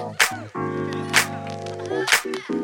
Thank you.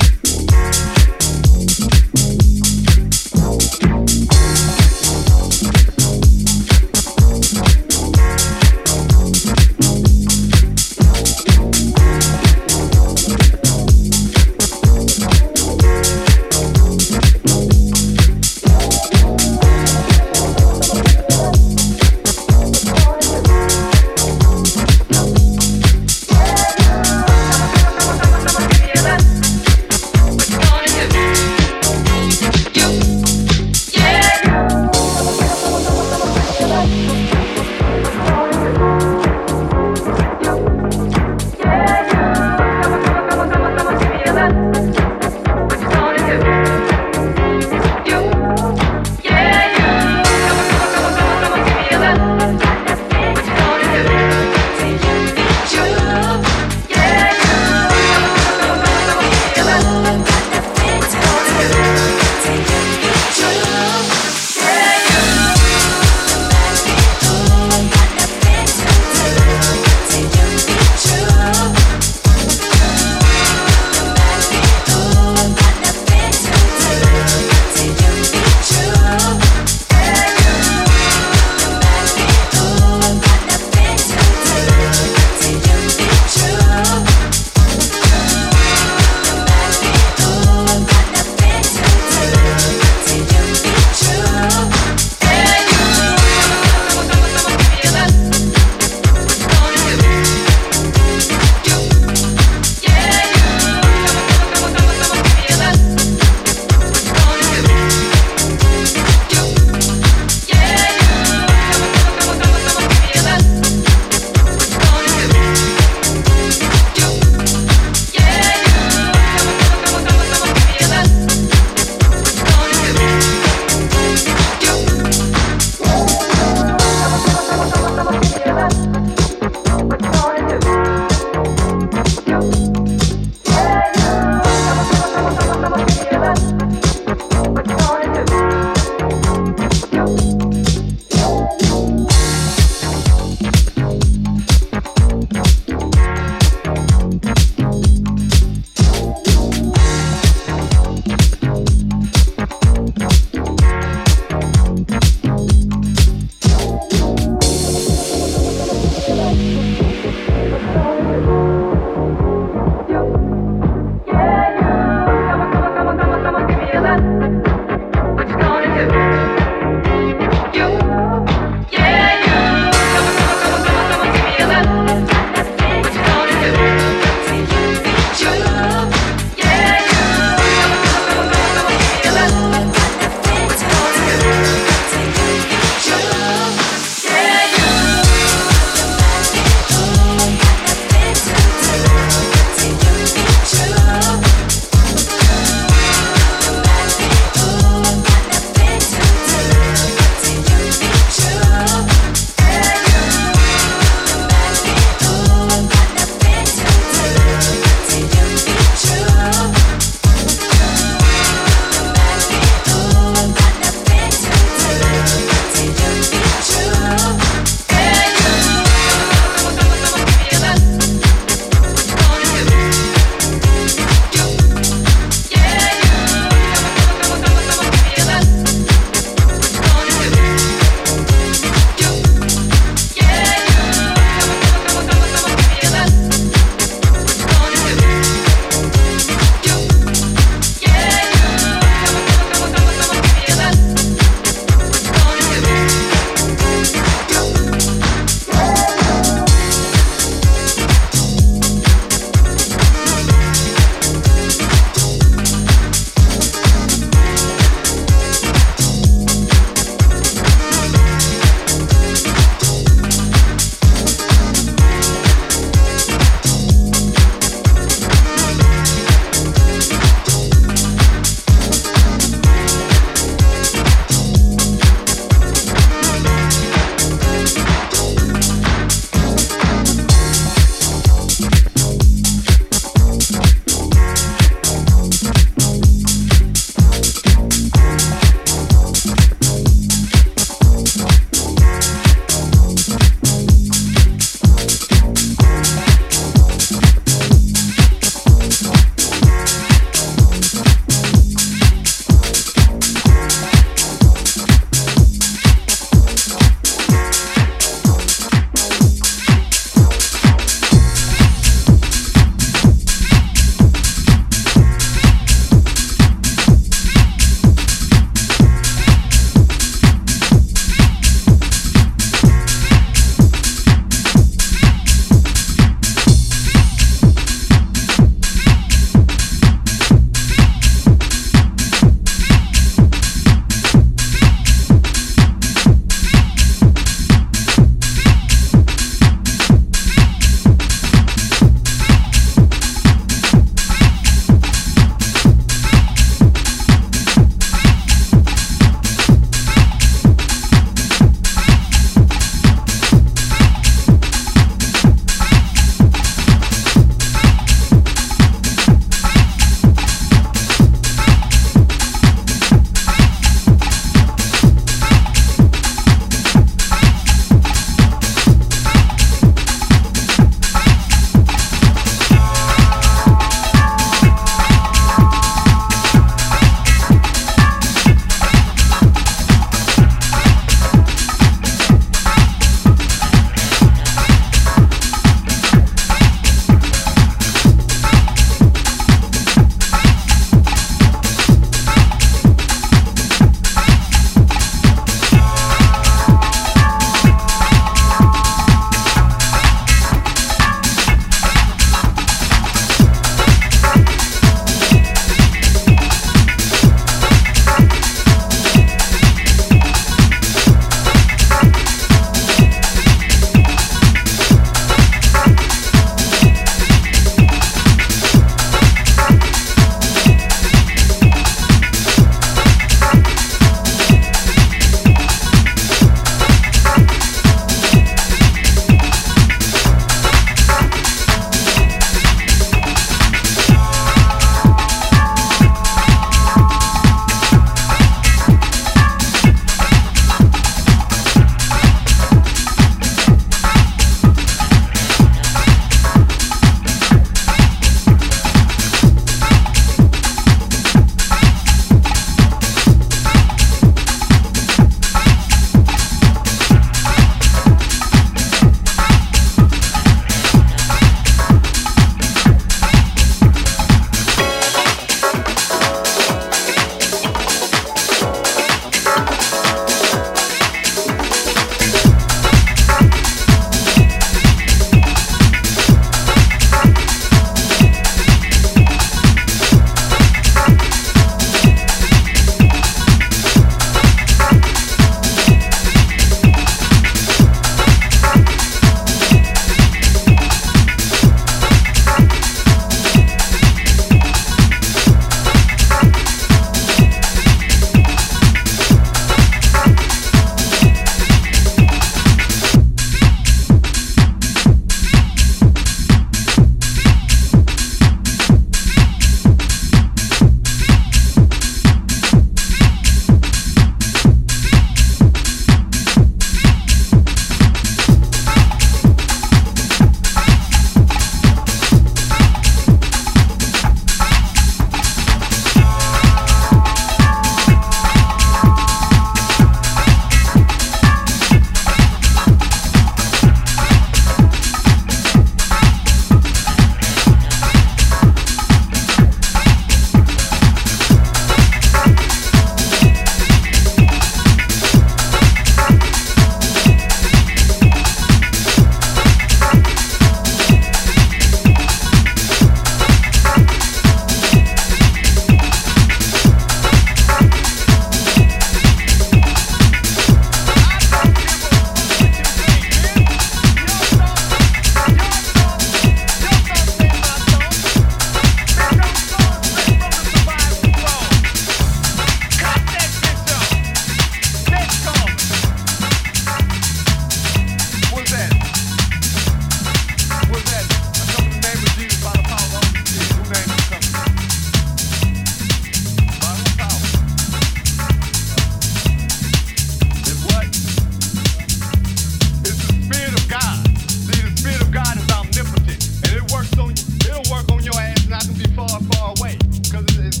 it's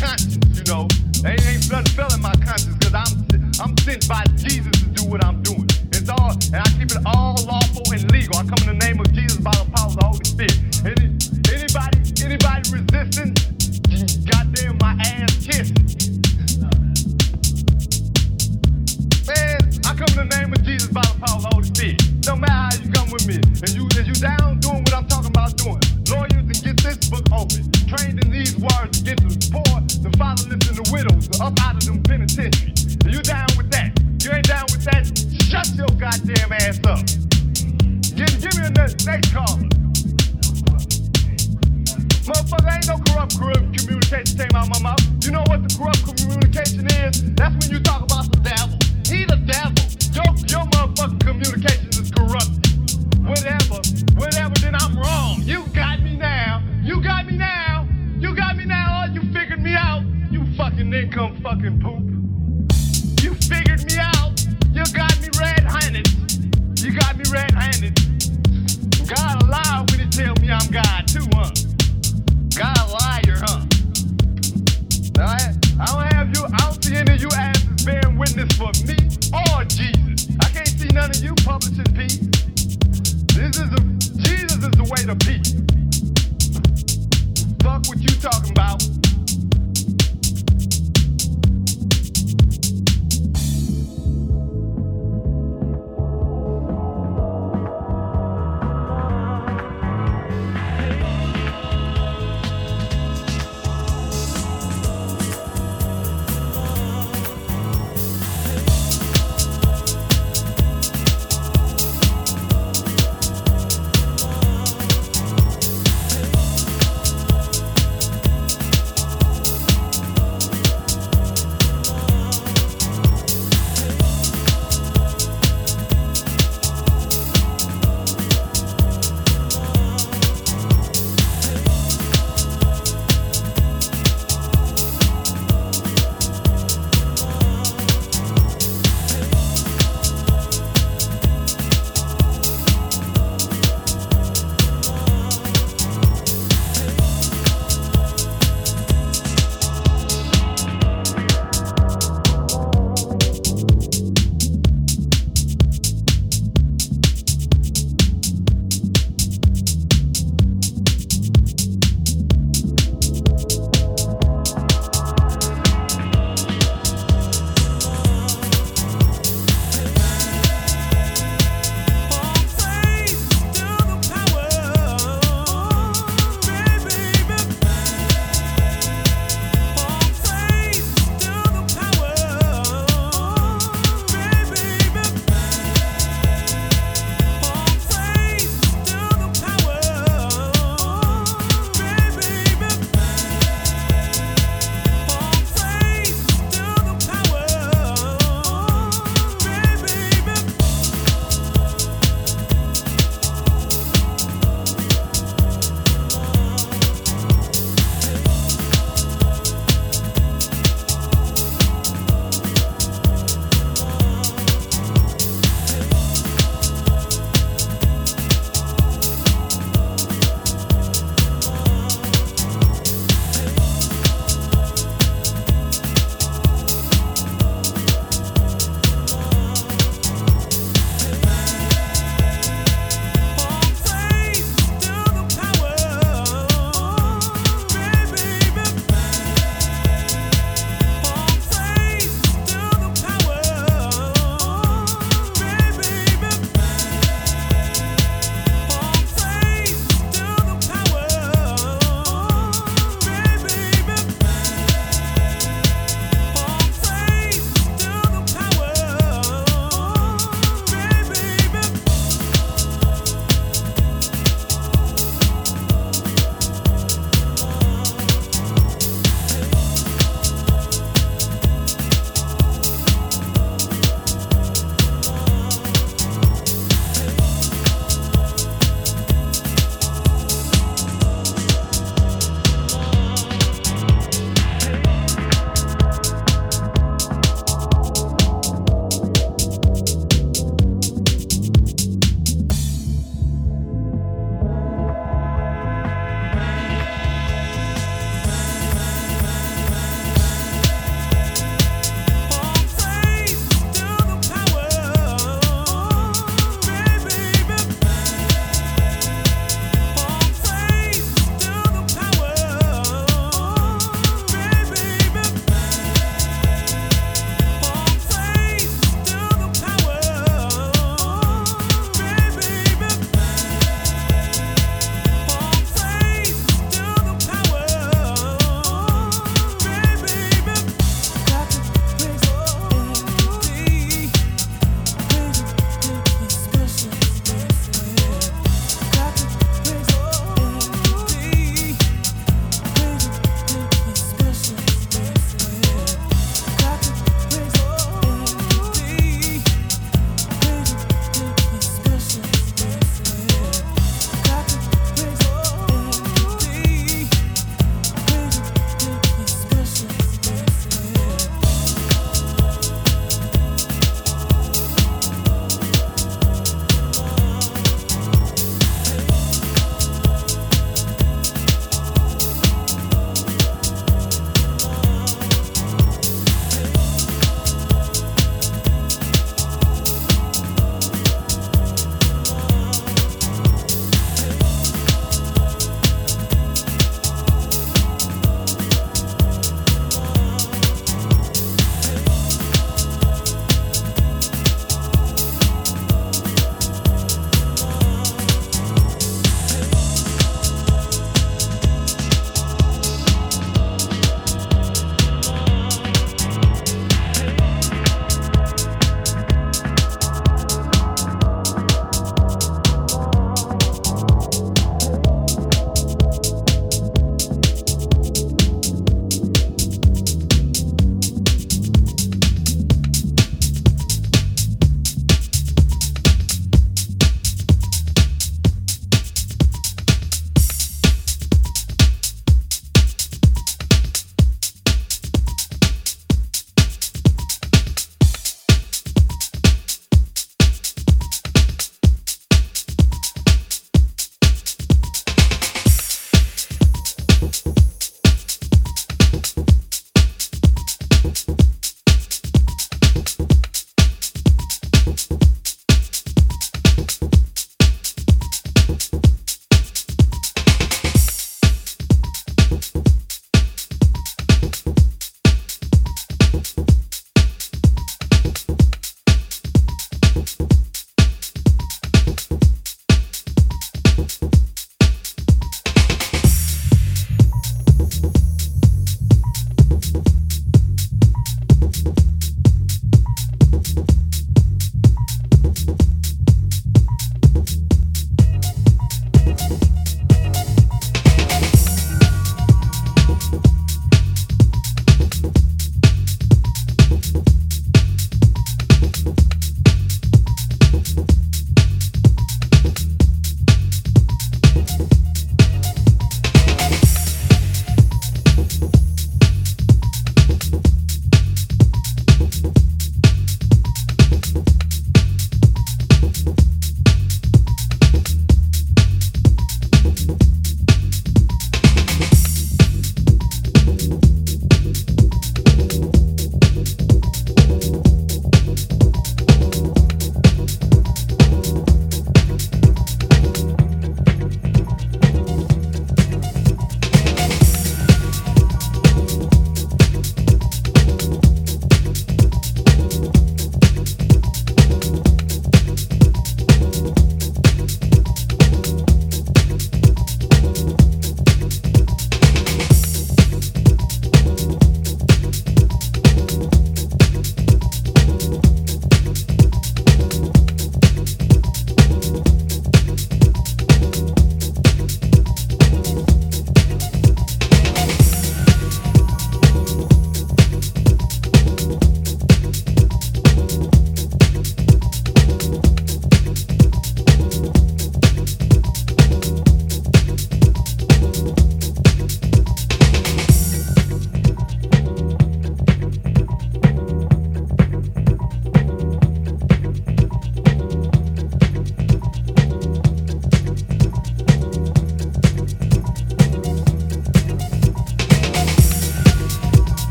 conscience, you know. Ain't nothing my I'm, I'm sent by Jesus to do what I'm doing. It's all, and I keep it all lawful and legal. I come in the name of Jesus by the power of the Holy Spirit. Anybody, anybody resisting, goddamn my ass. Man, I come in the name of Jesus by the power of the Holy Spirit. No matter how you come with me, and you, and you down doing what I'm talking about doing. Lord, this book open. Trained in these words to get the poor, the fatherless, and the widows up out of them penitentiaries. Are you down with that? You ain't down with that? Shut your goddamn ass up. Give, give me a next, caller. Motherfucker, ain't no corrupt, corrupt communication came out my mouth. You know what the corrupt communication is? That's when you talk about the devil. He the devil. Your, your motherfucking communication is corrupt. Whatever, whatever, then I'm wrong. You got me now. You got me now. Oh, you figured me out. You fucking income fucking poop. You figured me out. You got me red-handed. You got me red-handed. God a lie when he tell me I'm God too, huh? God a liar, huh? Alright? I don't have you, I don't see any of you asses bearing witness for me or Jesus. I can't see none of you publishing peace. This is a, Jesus is the way to peace. Fuck what you talking about.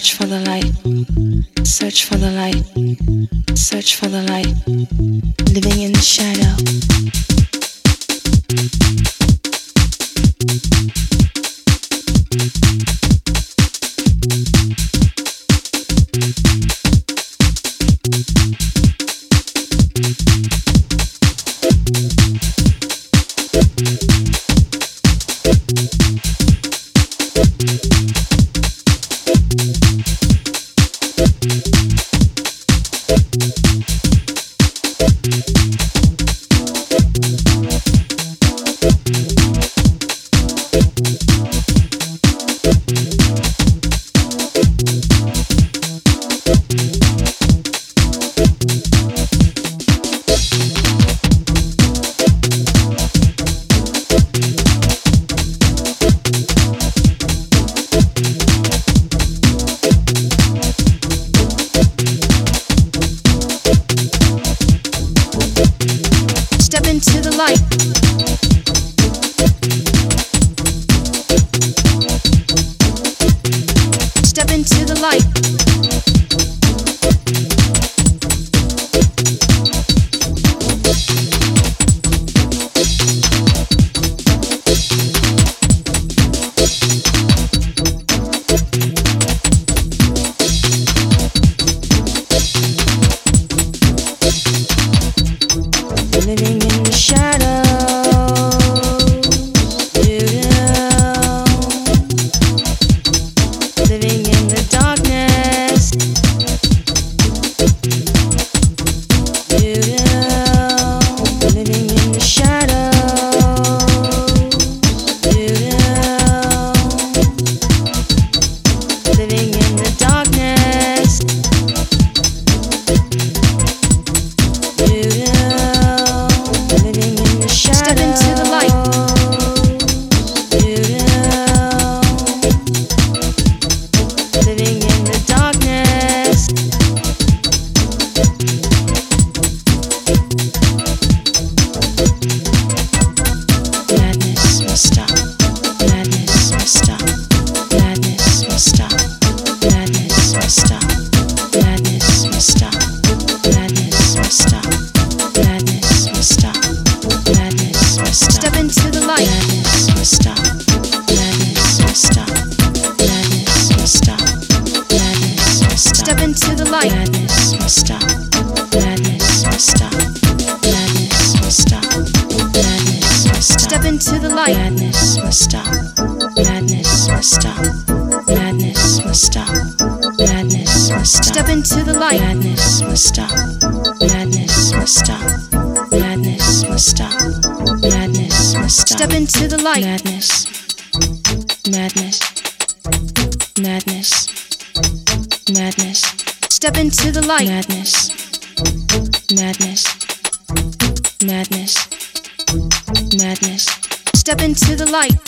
Search for the light. Search for the light. Search for the light. Living in the shadow. light. Madness. Madness. Madness. Madness. Step into the light.